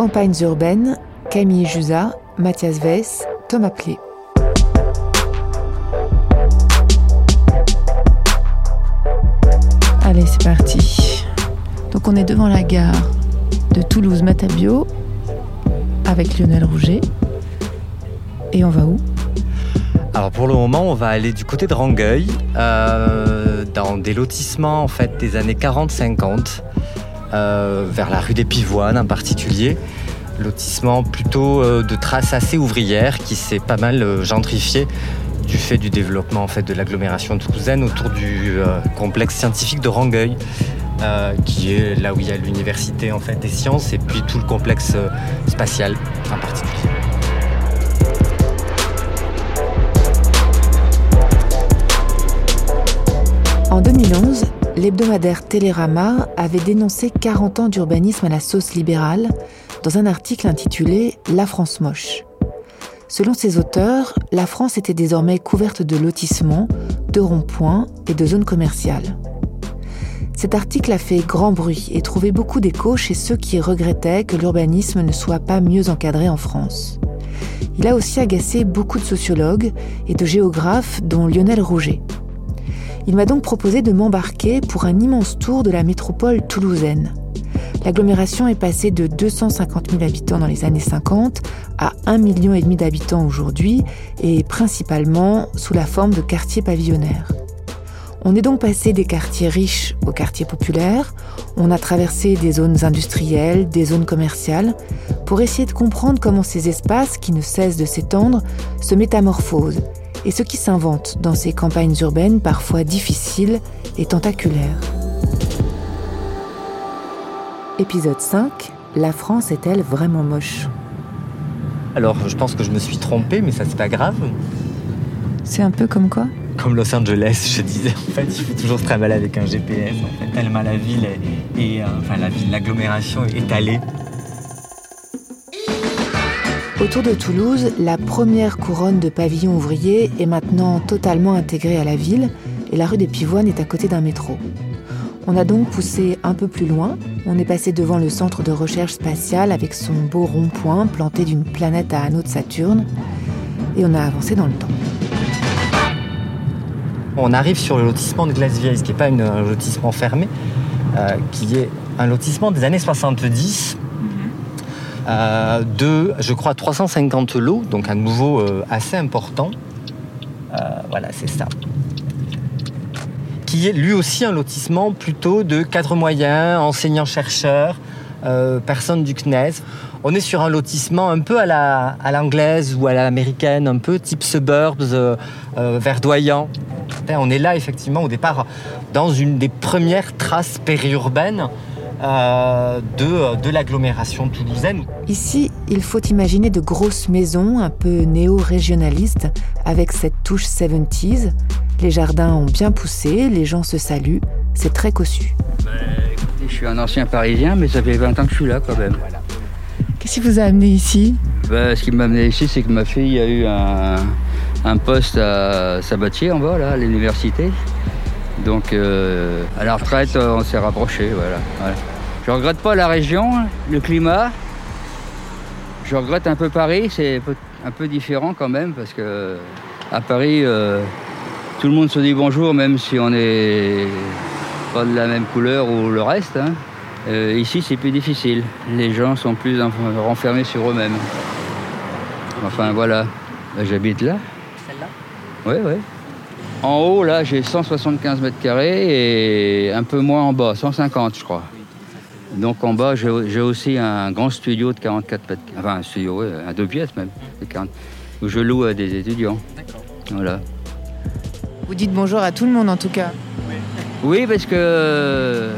Campagnes urbaines, Camille Jusa, Mathias Weiss, Thomas Plé. Allez, c'est parti. Donc on est devant la gare de Toulouse-Matabio avec Lionel Rouget. Et on va où? Alors pour le moment, on va aller du côté de Rangueil, euh, dans des lotissements en fait des années 40-50, euh, vers la rue des Pivoines en particulier. Lotissement plutôt euh, de traces assez ouvrières qui s'est pas mal gentrifié du fait du développement en fait de l'agglomération toulousaine autour du complexe scientifique de Rangueil. qui est là où il y a l'université en fait des sciences et puis tout le complexe spatial en particulier. En 2011, l'hebdomadaire Télérama avait dénoncé 40 ans d'urbanisme à la sauce libérale dans un article intitulé La France moche. Selon ses auteurs, la France était désormais couverte de lotissements, de ronds-points et de zones commerciales. Cet article a fait grand bruit et trouvé beaucoup d'écho chez ceux qui regrettaient que l'urbanisme ne soit pas mieux encadré en France. Il a aussi agacé beaucoup de sociologues et de géographes, dont Lionel Rouget. Il m'a donc proposé de m'embarquer pour un immense tour de la métropole toulousaine. L'agglomération est passée de 250 000 habitants dans les années 50 à 1,5 million d'habitants aujourd'hui et principalement sous la forme de quartiers pavillonnaires. On est donc passé des quartiers riches aux quartiers populaires, on a traversé des zones industrielles, des zones commerciales, pour essayer de comprendre comment ces espaces, qui ne cessent de s'étendre, se métamorphosent et ce qui s'invente dans ces campagnes urbaines parfois difficiles et tentaculaires. Épisode 5 La France est-elle vraiment moche? Alors, je pense que je me suis trompé, mais ça c'est pas grave. C'est un peu comme quoi? Comme Los Angeles, je disais. En fait, il faut toujours travailler avec un GPS. En fait, tellement la ville et euh, enfin la ville, l'agglomération est étalée Autour de Toulouse, la première couronne de pavillons ouvriers est maintenant totalement intégrée à la ville et la rue des Pivoines est à côté d'un métro. On a donc poussé un peu plus loin, on est passé devant le centre de recherche spatiale avec son beau rond-point planté d'une planète à anneau de Saturne et on a avancé dans le temps. On arrive sur le lotissement de Glace Vieille, ce qui n'est pas un lotissement fermé, euh, qui est un lotissement des années 70 euh, de, je crois, 350 lots, donc à nouveau euh, assez important. Euh, voilà, c'est ça. Qui est lui aussi un lotissement plutôt de cadres moyens, enseignants-chercheurs, personnes du CNES. On est sur un lotissement un peu à l'anglaise ou à l'américaine, un peu type suburbs, verdoyant. On est là effectivement au départ dans une des premières traces périurbaines euh, de, de l'agglomération toulousaine. Ici, il faut imaginer de grosses maisons un peu néo-régionalistes avec cette touche 70s. Les jardins ont bien poussé, les gens se saluent, c'est très cossu. Bah, je suis un ancien parisien, mais ça fait 20 ans que je suis là quand même. Qu'est-ce qui vous a amené ici? Bah, Ce qui m'a amené ici, c'est que ma fille a eu un, poste à Sabatier en bas, là, à l'université. Donc euh, à la retraite, on s'est rapprochés. Voilà, Je regrette pas la région, le climat. Je regrette un peu Paris, c'est un peu différent quand même parce que à Paris, euh, tout le monde se dit bonjour même si on n'est pas de la même couleur ou le reste. Hein. Euh, ici, c'est plus difficile. Les gens sont plus renfermés sur eux-mêmes. Enfin voilà, j'habite là. Celle-là? Oui, oui. En haut, là, j'ai 175 mètres carrés et un peu moins en bas, 150, je crois. Donc en bas, j'ai aussi un grand studio de 44 mètres Enfin, un studio, un deux pièces même, où je loue à des étudiants. Voilà. Vous dites bonjour à tout le monde en tout cas Oui, parce que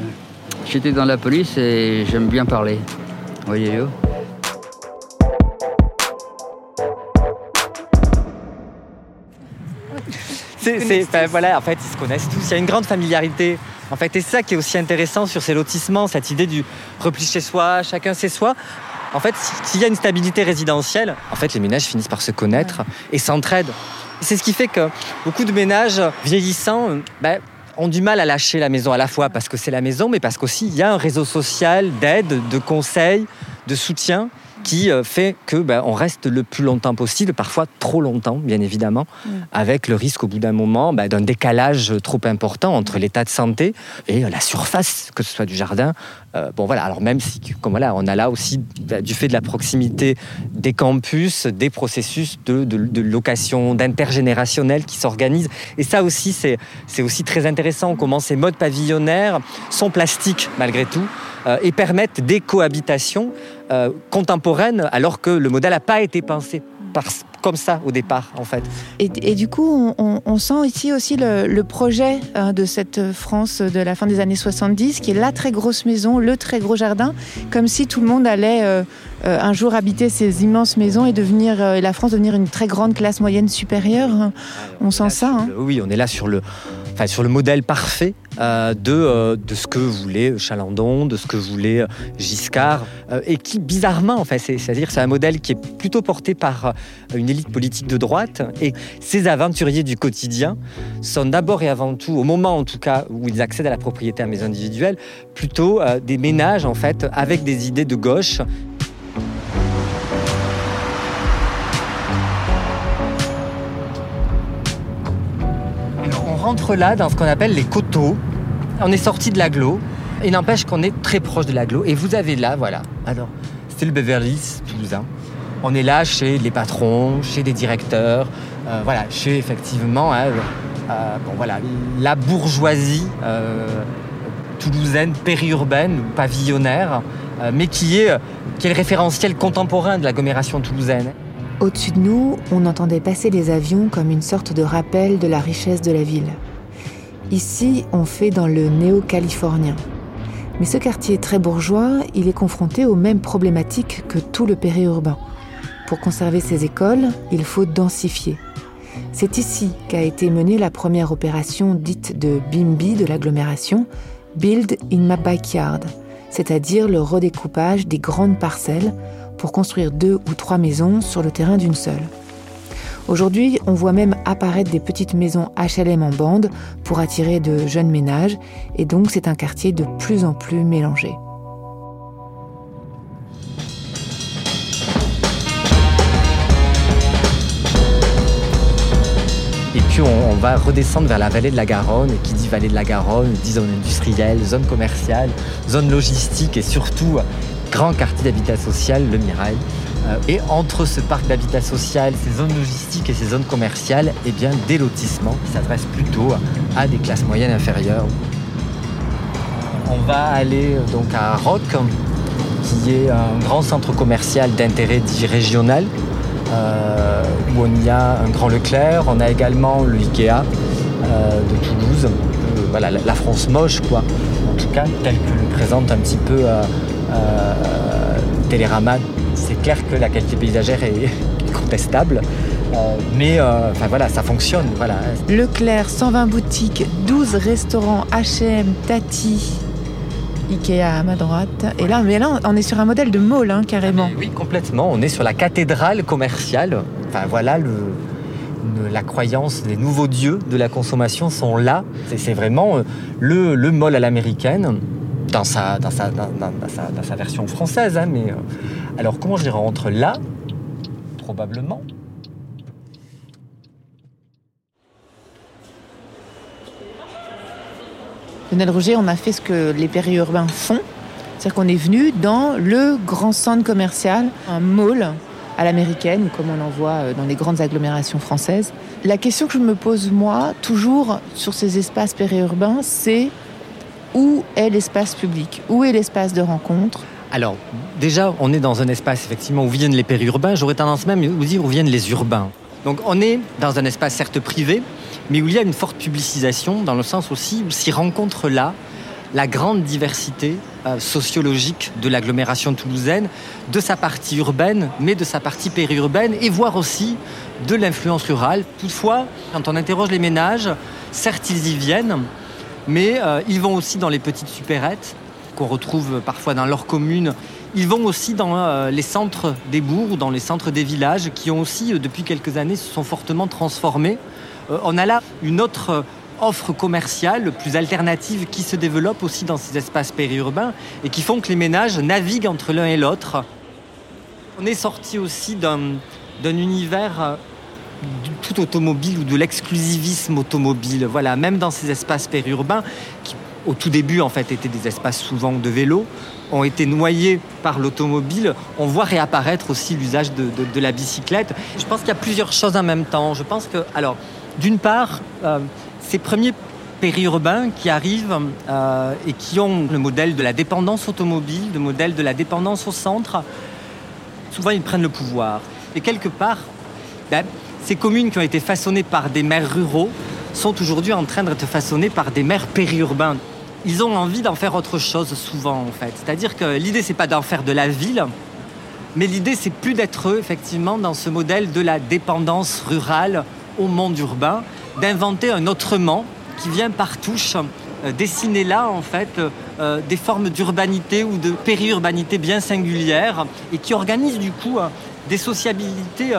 j'étais dans la police et j'aime bien parler. Voyez-vous c'est, voilà, en fait, ils se connaissent tous. Il y a une grande familiarité. En fait, et c'est ça qui est aussi intéressant sur ces lotissements, cette idée du repli chez soi, chacun chez soi. En fait, s'il y a une stabilité résidentielle, en fait, les ménages finissent par se connaître et s'entraident. C'est ce qui fait que beaucoup de ménages vieillissants, ben, ont du mal à lâcher la maison à la fois parce que c'est la maison, mais parce qu'aussi il y a un réseau social d'aide, de conseils, de soutien qui euh, fait que ben, on reste le plus longtemps possible, parfois trop longtemps, bien évidemment, mm. avec le risque au bout d'un moment ben, d'un décalage trop important entre l'état de santé et la surface, que ce soit du jardin. Euh, bon voilà, alors même si, comme voilà, on a là aussi ben, du fait de la proximité des campus, des processus de, de, location d'intergénérationnel qui s'organisent. Et ça aussi, c'est aussi très intéressant comment ces modes pavillonnaires sont plastiques malgré tout. Euh, et permettent des cohabitations euh, contemporaines alors que le modèle n'a pas été pensé comme ça au départ, en fait. Et, du coup, on, sent ici aussi le, projet hein, de cette France de la fin des années 70, qui est la très grosse maison, le très gros jardin, comme si tout le monde allait euh, un jour habiter ces immenses maisons et devenir la France devenir une très grande classe moyenne supérieure. Hein. On, sent ça. Hein. Oui, on est là sur le, enfin, sur le modèle parfait euh, de, euh, de ce que voulait Chalandon, de ce que voulait euh, Giscard, et qui bizarrement, en c'est-à-dire c'est un modèle qui est plutôt porté par une élite politique de droite, et ces aventuriers du quotidien sont d'abord et avant tout, au moment en tout cas où ils accèdent à la propriété à maison individuelle, plutôt des ménages en fait avec des idées de gauche rentre là dans ce qu'on appelle les coteaux. On est sorti de l'aglo. Et n'empêche qu'on est très proche de l'aglo. Et vous avez là, voilà. Alors, c'est le Beverly toulousain. On est là chez les patrons, chez les directeurs, euh, voilà, chez effectivement, hein, euh, bon voilà, la bourgeoisie euh, toulousaine, périurbaine ou pavillonnaire, mais qui est, qui est le référentiel contemporain de l'agglomération toulousaine. Au-dessus de nous, on entendait passer les avions comme une sorte de rappel de la richesse de la ville. Ici, on fait dans le néo-californien. Mais ce quartier très bourgeois, il est confronté aux mêmes problématiques que tout le périurbain. Pour conserver ses écoles, il faut densifier. C'est ici qu'a été menée la première opération dite de BIMBI de l'agglomération, Build in My Backyard, c'est-à-dire le redécoupage des grandes parcelles pour construire deux ou trois maisons sur le terrain d'une seule. Aujourd'hui, on voit même apparaître des petites maisons HLM en bande pour attirer de jeunes ménages, et donc c'est un quartier de plus en plus mélangé. Et puis on, va redescendre vers la vallée de la Garonne, et qui dit vallée de la Garonne, dit zone industrielle, zone commerciale, zone logistique et surtout grand quartier d'habitat social, le Mirail. Euh, et entre ce parc d'habitat social, ces zones logistiques et ces zones commerciales, eh bien, des lotissements qui s'adressent plutôt à des classes moyennes inférieures. On va aller euh, donc à Roc, qui est un grand centre commercial d'intérêt dit régional, euh, où on y a un grand Leclerc. On a également le Ikea de Toulouse. la France moche, quoi. En tout cas, tel que le présente un petit peu Télérama, c'est clair que la qualité paysagère est contestable. Euh, mais euh, enfin voilà, ça fonctionne. Voilà. Leclerc, 120 boutiques, 12 restaurants, HM, Tati, Ikea à ma droite. Et là, mais là, on est sur un modèle de mall, hein, carrément. oui, complètement. On est sur la cathédrale commerciale. Enfin voilà, le, la croyance des nouveaux dieux de la consommation sont là. C'est vraiment le, le mall à l'américaine dans sa, version française. Hein, mais, euh, alors comment je les rentre là Probablement. Lionel Roger, on a fait ce que les périurbains font. C'est-à-dire qu'on est venu dans le grand centre commercial, un mall à l'américaine, comme on en voit euh, dans les grandes agglomérations françaises. La question que je me pose, moi, toujours sur ces espaces périurbains, c'est où est l'espace public? Où est l'espace de rencontre? Alors, déjà, on est dans un espace effectivement où viennent les périurbains. J'aurais tendance même à vous dire où viennent les urbains. Donc, on est dans un espace certes privé, mais où il y a une forte publicisation, dans le sens aussi où s'y rencontre là la grande diversité euh, sociologique de l'agglomération toulousaine, de sa partie urbaine, mais de sa partie périurbaine, et voire aussi de l'influence rurale. Toutefois, quand on interroge les ménages, certes ils y viennent, mais euh, ils vont aussi dans les petites supérettes qu'on retrouve parfois dans leur commune. Ils vont aussi dans euh, les centres des bourgs, dans les centres des villages, qui ont aussi, euh, depuis quelques années, se sont fortement transformés. on a là une autre offre commerciale plus alternative qui se développe aussi dans ces espaces périurbains et qui font que les ménages naviguent entre l'un et l'autre. On est sorti aussi d'un univers tout automobile ou de l'exclusivisme automobile. Voilà, même dans ces espaces périurbains qui au tout début en fait étaient des espaces souvent de vélo, ont été noyés par l'automobile, on voit réapparaître aussi l'usage de, la bicyclette. Je pense qu'il y a plusieurs choses en même temps. Je pense que, alors, d'une part, euh, ces premiers périurbains qui arrivent euh, et qui ont le modèle de la dépendance automobile, le modèle de la dépendance au centre, souvent ils prennent le pouvoir. Et quelque part, ben, ces communes qui ont été façonnées par des maires ruraux sont aujourd'hui en train d'être façonnées par des maires périurbains ils ont envie d'en faire autre chose souvent en fait. C'est-à-dire que l'idée c'est pas d'en faire de la ville, mais l'idée c'est plus d'être effectivement dans ce modèle de la dépendance rurale au monde urbain, d'inventer un autrement qui vient par touche euh, dessiner là en fait euh, des formes d'urbanité ou de périurbanité bien singulières et qui organise du coup euh, des sociabilités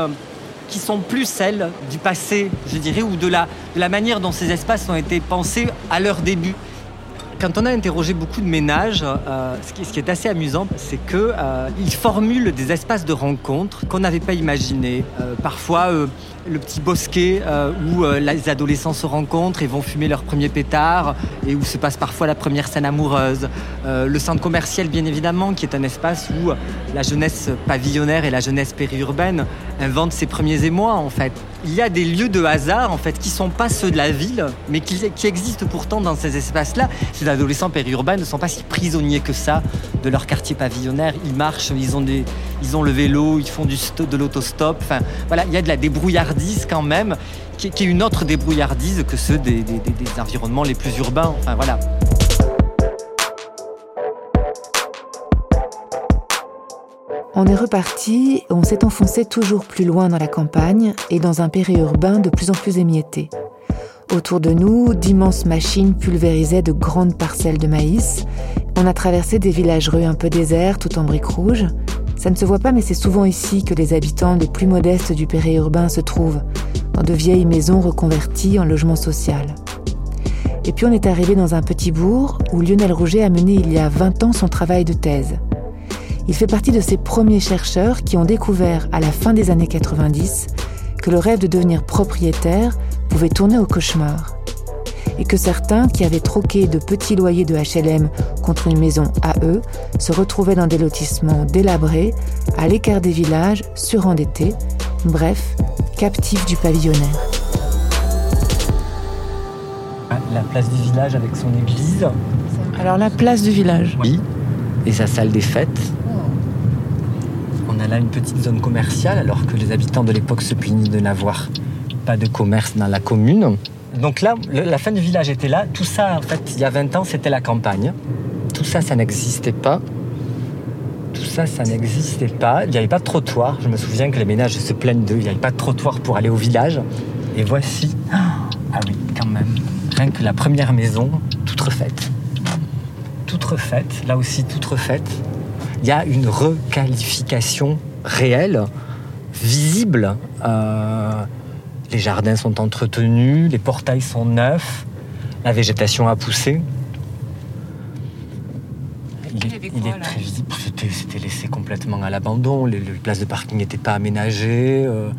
qui sont plus celles du passé, je dirais, ou de la, la manière dont ces espaces ont été pensés à leur début. Quand on a interrogé beaucoup de ménages, euh, ce, qui, est assez amusant, c'est qu'ils euh, formulent des espaces de rencontre qu'on n'avait pas imaginés. Euh, parfois, le petit bosquet où les adolescents se rencontrent et vont fumer leur premier pétard et où se passe parfois la première scène amoureuse. le centre commercial, bien évidemment, qui est un espace où la jeunesse pavillonnaire et la jeunesse périurbaine inventent ses premiers émois, en fait. Il y a des lieux de hasard, en fait, qui sont pas ceux de la ville, mais qui, existent pourtant dans ces espaces-là adolescents périurbains ne sont pas si prisonniers que ça de leur quartier pavillonnaire. Ils marchent, ils ont, le vélo, ils font de l'autostop. Enfin, il y a de la débrouillardise quand même, qui, est une autre débrouillardise que ceux des, environnements les plus urbains. On est reparti, on s'est enfoncé toujours plus loin dans la campagne et dans un périurbain de plus en plus émietté. Autour de nous, d'immenses machines pulvérisaient de grandes parcelles de maïs. On a traversé des villages rues un peu déserts, tout en briques rouges. Ça ne se voit pas, mais c'est souvent ici que les habitants les plus modestes du périurbain se trouvent, dans de vieilles maisons reconverties en logement social. Et puis on est arrivé dans un petit bourg où Lionel Rouget a mené il y a 20 ans son travail de thèse. Il fait partie de ces premiers chercheurs qui ont découvert à la fin des années 90 que le rêve de devenir propriétaire pouvait tourner au cauchemar. Et que certains qui avaient troqué de petits loyers de HLM contre une maison à eux se retrouvaient dans des lotissements délabrés, à l'écart des villages, surendettés, bref, captifs du pavillonnaire. La place du village avec son église. Alors la place du village. Oui, et sa salle des fêtes. A une petite zone commerciale alors que les habitants de l'époque se punissent de n'avoir pas de commerce dans la commune. Donc là, la fin du village était là. Tout ça, en fait, il y a 20 ans, c'était la campagne. Tout ça, ça n'existait pas. Tout ça, ça n'existait pas. Il n'y avait pas de trottoir. Je me souviens que les ménages se plaignent d'eux. Il n'y avait pas de trottoir pour aller au village. Et voici. Ah oui, quand même. Rien que la première maison, toute refaite. Toute refaite. Là aussi, toute refaite. Il y a une requalification réelle, visible. Euh, les jardins sont entretenus, les portails sont neufs, la végétation a poussé. Il est, très visible. C'était laissé complètement à l'abandon. Les, places de parking n'étaient pas aménagées. Euh.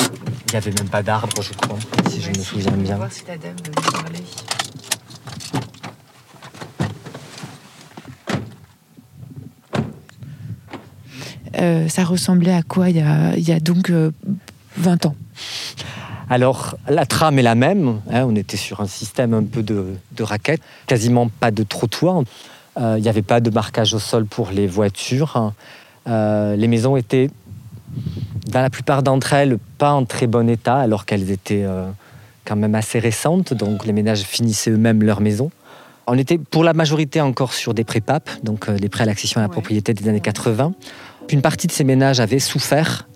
il n'y avait même pas d'arbres, je crois, si je me souviens bien. Euh, ça ressemblait à quoi il y a, donc 20 euh, ans? Alors, la trame est la même. Hein, on était sur un système un peu de, raquettes, quasiment pas de trottoir. Euh, il n'y avait pas de marquage au sol pour les voitures. Euh, les maisons étaient, dans la plupart d'entre elles, pas en très bon état, alors qu'elles étaient euh, quand même assez récentes. Donc, les ménages finissaient eux-mêmes leur maison. On était pour la majorité encore sur des prêts PAP, donc des prêts à l'accession à la propriété des années 80. Une partie de ces ménages avaient souffert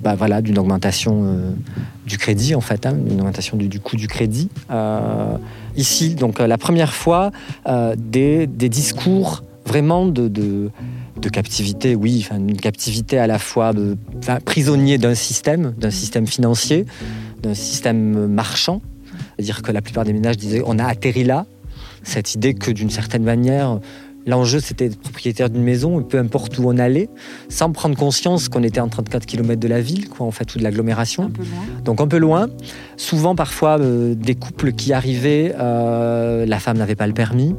bah voilà, d'une augmentation euh, du crédit, en fait, hein, une augmentation du, coût du crédit. Euh, ici, donc euh, la première fois, des, discours vraiment de, captivité, oui, une captivité à la fois de, prisonnier d'un système, d'un système financier, d'un système marchand, C'est-à-dire que la plupart des ménages disaient on a atterri là. Cette idée que d'une certaine manière, L'enjeu, c'était d'être propriétaire d'une maison, peu importe où on allait, sans prendre conscience qu'on était en 34 km de la ville, quoi, en fait, ou de l'agglomération. Donc un peu loin. Souvent, parfois, euh, des couples qui arrivaient, euh, la femme n'avait pas le permis.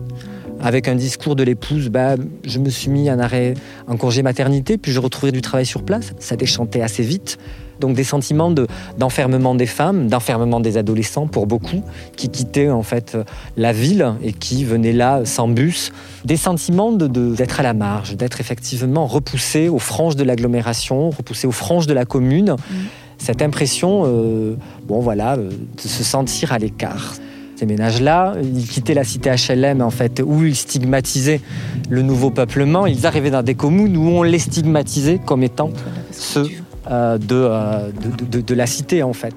Avec un discours de l'épouse, bah, je me suis mis en arrêt en congé maternité, puis je retrouvais du travail sur place. Ça déchantait assez vite. Donc des sentiments d'enfermement des femmes, d'enfermement des adolescents pour beaucoup, qui quittaient en fait la ville et qui venaient là sans bus. Des sentiments d'être à la marge, d'être effectivement repoussés aux franges de l'agglomération, repoussés aux franges de la commune. Mm. Cette impression, euh, bon voilà, euh, de se sentir à l'écart. Ces ménages-là, ils quittaient la cité HLM en fait, où ils stigmatisaient le nouveau peuplement. Ils arrivaient dans des communes où on les stigmatisait comme étant ceux euh, euh, de, de, la cité en fait.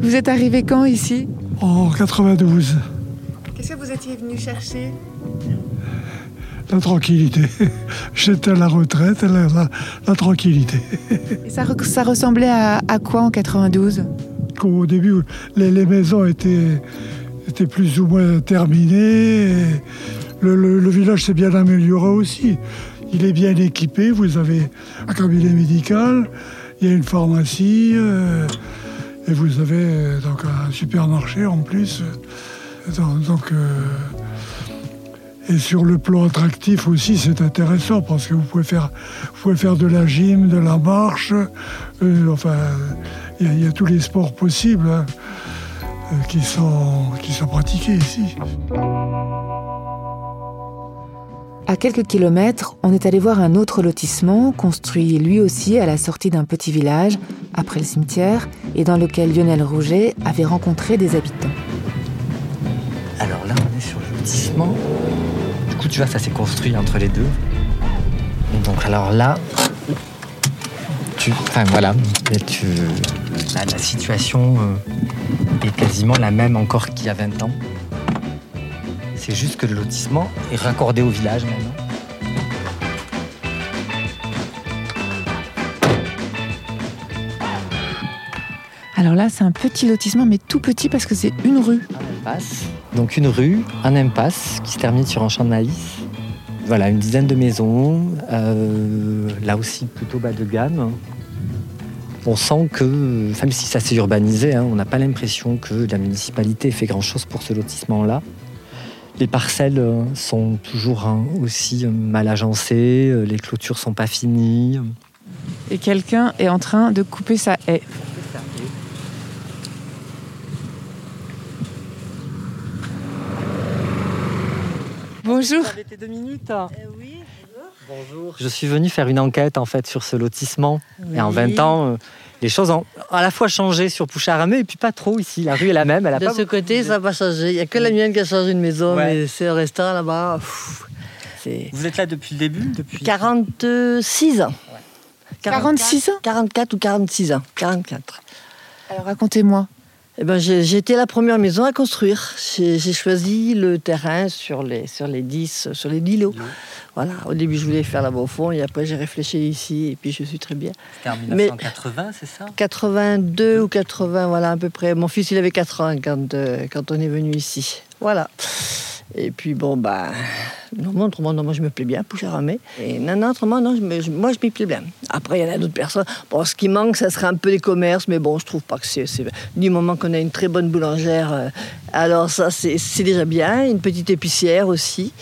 Vous êtes arrivé quand ici? En 92. Qu'est-ce que vous étiez venu chercher? La tranquillité. J'étais à la retraite, la, la, tranquillité. Et ça, ça ressemblait à, quoi en 92 Au début, les, les maisons étaient, étaient, plus ou moins terminées. Le, le village s'est bien amélioré aussi. Il est bien équipé, vous avez un cabinet médical, il y a une pharmacie, euh, et vous avez euh, donc un supermarché en plus. Donc, euh, et sur le plan attractif aussi, c'est intéressant parce que vous pouvez faire, vous pouvez faire de la gym, de la marche, enfin, il y, a tous les sports possibles hein, qui, sont, qui sont pratiqués ici. À quelques kilomètres, on est allé voir un autre lotissement, construit lui aussi à la sortie d'un petit village, après le cimetière, et dans lequel Lionel Rouget avait rencontré des habitants. Alors là, on est sur le lotissement. Du coup, tu vois, ça s'est construit entre les deux. Donc alors là, tu, enfin voilà, la situation euh, est quasiment la même encore qu'il y a 20 ans. C'est juste que le lotissement est raccordé au village maintenant. Alors là, c'est un petit lotissement, mais tout petit parce que c'est une rue. Un impasse. Donc une rue, un impasse qui se termine sur un champ de maïs. Voilà, une dizaine de maisons, euh, là aussi plutôt bas de gamme. On sent que, même si ça s'est urbanisé, hein, on n'a pas l'impression que la municipalité fait grand-chose pour ce lotissement-là. Les parcelles euh, sont toujours hein, aussi euh, mal agencées, euh, les clôtures sont pas finies. Et quelqu'un est en train de couper sa haie. Bonjour. Vous deux minutes Oui. Bonjour. Je suis venu faire une enquête en fait sur ce lotissement. Et en 20 ans, les choses ont à la fois changé sur Poucharamé et puis pas trop ici. La rue est la même. Elle a de ce côté, ça n'a pas changé. Il n'y a que la mienne qui a changé de maison, mais c'est un restaurant là-bas. Vous êtes là depuis le début depuis... 46 ans. 46 ans 44 ou 46 ans. 44. Alors racontez-moi. Eh ben, j'ai été la première maison à construire. J'ai choisi le terrain sur les, sur les 10, sur les 10 lots. Voilà, au début je voulais faire là-bas au fond et après j'ai réfléchi ici et puis je suis très bien. C'était en 1980, c'est ça? 82 ou 80, voilà à peu près. Mon fils il avait 4 ans quand, euh, quand on est venu ici. Voilà. Et puis bon, bah, non, autrement, non, moi je me plais bien, Poucharamé. Et non, non, autrement, non, moi je m'y plais bien. Après, il y en a d'autres personnes. Bon, ce qui manque, ça serait un peu les commerces, mais bon, je trouve pas que c'est. Du moment qu'on a une très bonne boulangère, euh, alors ça, c'est déjà bien. Une petite épicière aussi.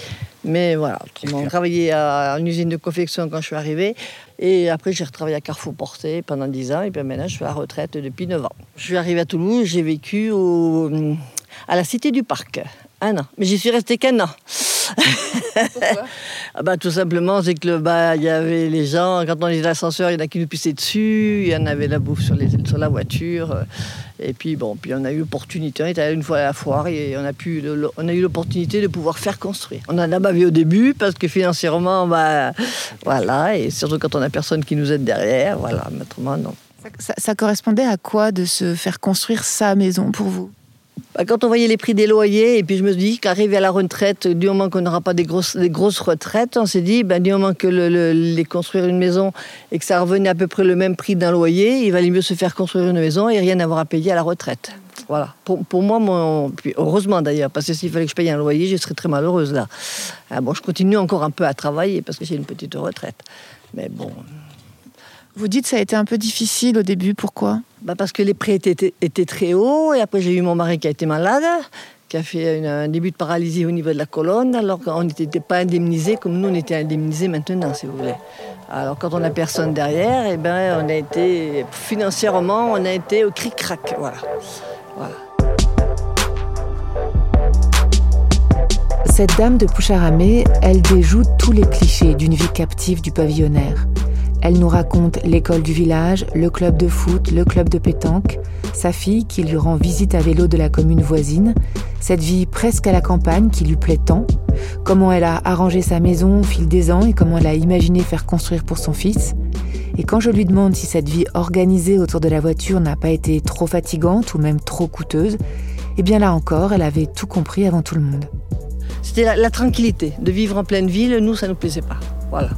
Mais voilà, j'ai travaillé à une usine de confection quand je suis arrivée. Et après, j'ai retravaillé à Carrefour Porté pendant 10 ans. Et puis maintenant, je suis à la retraite depuis 9 ans. Je suis arrivée à Toulouse, j'ai vécu au, à la Cité du Parc. Un an. Mais j'y suis restée qu'un an. Pourquoi? Ah bah, Tout simplement, c'est que bah, il y avait les gens, quand on est dans l'ascenseur, il y en a qui nous pissaient dessus, il y en avait la bouffe sur, les, sur la voiture. Et puis bon, puis on a eu l'opportunité, on était allé une fois à la foire et on a, pu, on a eu l'opportunité de pouvoir faire construire. On en a bavé au début parce que financièrement, bah, voilà, et surtout quand on a personne qui nous aide derrière, voilà, autrement non. Ça, ça correspondait à quoi de se faire construire sa maison pour vous? Bah, quand on voyait les prix des loyers, et puis je me suis dit qu'arriver à la retraite, du moment qu'on n'aura pas des grosses, des grosses retraites, on s'est dit, ben, du moment que le, les construire une maison et que ça revenait à peu près le même prix d'un loyer, il valait mieux se faire construire une maison et rien avoir à payer à la retraite. Voilà. Pour, pour moi, heureusement d'ailleurs, parce que s'il fallait que je paye un loyer, je serais très malheureuse là. Ah, bon, je continue encore un peu à travailler parce que j'ai une petite retraite. Mais bon, vous dites que ça a été un peu difficile au début, pourquoi? Bah Parce que les prix étaient, étaient, très hauts, et après j'ai eu mon mari qui a été malade, qui a fait une, un début de paralysie au niveau de la colonne, alors qu'on n'était pas indemnisé comme nous on était indemnisé maintenant, si vous voulez. Alors quand on n'a personne derrière, et eh ben, on a été, financièrement, on a été au cric-crac, voilà. voilà. Cette dame de Poucharamé, elle déjoue tous les clichés d'une vie captive du pavillonnaire. Elle nous raconte l'école du village, le club de foot, le club de pétanque, sa fille qui lui rend visite à vélo de la commune voisine, cette vie presque à la campagne qui lui plaît tant, comment elle a arrangé sa maison au fil des ans et comment elle a imaginé faire construire pour son fils. Et quand je lui demande si cette vie organisée autour de la voiture n'a pas été trop fatigante ou même trop coûteuse, eh bien là encore, elle avait tout compris avant tout le monde. C'était la, la tranquillité de vivre en pleine ville, nous ça ne nous plaisait pas. Voilà.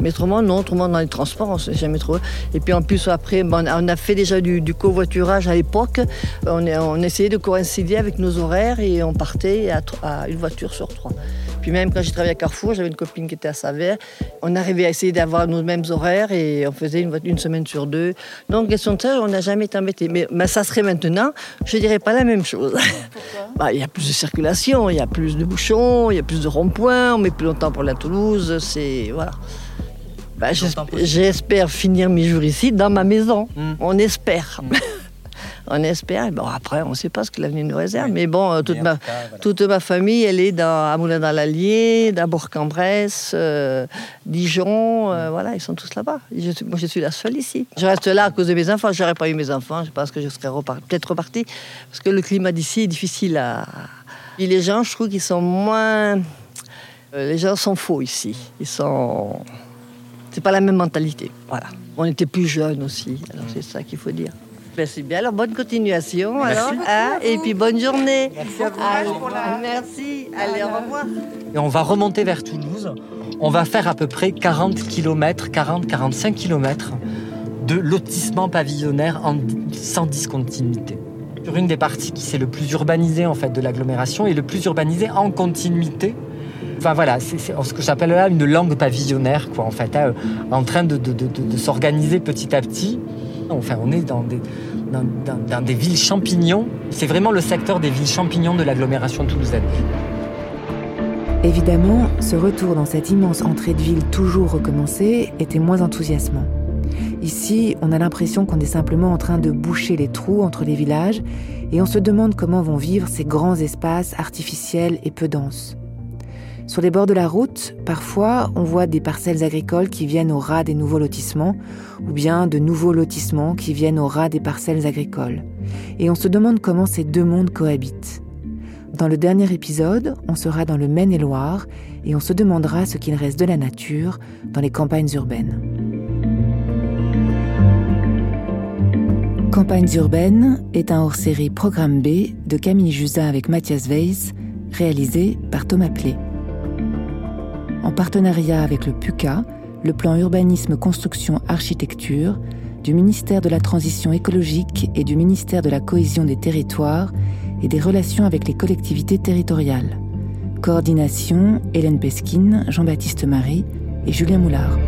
Mais autrement, non, autrement dans les transports, on ne s'est jamais trouvé. Et puis en plus, après, on a fait déjà du, covoiturage à l'époque. On, on, essayait de coïncider avec nos horaires et on partait à, une voiture sur trois. Puis même quand j'ai travaillé à Carrefour, j'avais une copine qui était à Savère. On arrivait à essayer d'avoir nos mêmes horaires et on faisait une, une semaine sur deux. Donc, question de ça, on n'a jamais été embêté. Mais, mais, ça serait maintenant, je ne dirais pas la même chose. Bah, il y a plus de circulation, il y a plus de bouchons, il y a plus de ronds-points, on met plus longtemps pour la Toulouse. C'est. Voilà. Bah, j'espère finir mes jours ici, dans ma maison. Hmm. On espère. Hmm. on espère. Bon, après, on ne sait pas ce que l'avenir nous réserve. Mais bon, euh, toute, ma, toute ma famille, elle est dans, à Moulin dans l'Allier, à Bourg-en-Bresse, euh, Dijon. Euh, hmm. voilà, ils sont tous là-bas. moi, je suis la seule ici. Je reste là à cause de mes enfants. Je n'aurais pas eu mes enfants. Je pense que je serais peut-être repartie. Parce que le climat d'ici est difficile à. Et les gens, je trouve qu'ils sont moins. les gens sont faux ici. Ils sont. C'est pas la même mentalité. Voilà. On était plus jeunes aussi, alors c'est ça qu'il faut dire. Merci bien. Alors bonne continuation. Alors, hein, et puis bonne journée. Merci à vous. Merci. Allez, au revoir. Et on va remonter vers Toulouse. On va faire à peu près 40 km, 40-45 km de lotissement pavillonnaire en, sans discontinuité. Sur une des parties qui c'est le plus urbanisé en fait de l'agglomération et le plus urbanisé en continuité Enfin voilà, c'est ce que j'appelle là une langue pavillonnaire, quoi, en fait, hein, en train de, s'organiser petit à petit. Enfin, on est dans des, dans, des villes champignons. C'est vraiment le secteur des villes champignons de l'agglomération toulousaine. Évidemment, ce retour dans cette immense entrée de ville toujours recommencée était moins enthousiasmant. Ici, on a l'impression qu'on est simplement en train de boucher les trous entre les villages et on se demande comment vont vivre ces grands espaces artificiels et peu denses. Sur les bords de la route, parfois, on voit des parcelles agricoles qui viennent au ras des nouveaux lotissements, ou bien de nouveaux lotissements qui viennent au ras des parcelles agricoles. Et on se demande comment ces deux mondes cohabitent. Dans le dernier épisode, on sera dans le Maine-et-Loire et on se demandera ce qu'il reste de la nature dans les campagnes urbaines. Campagnes urbaines est un hors-série Programme B de Camille Jusin avec Mathias Weiss, réalisé par Thomas Plé en partenariat avec le PUCA, le plan urbanisme construction architecture, du ministère de la Transition écologique et du ministère de la Cohésion des territoires et des relations avec les collectivités territoriales. Coordination Hélène Pesquine, Jean-Baptiste Marie et Julien Moulard.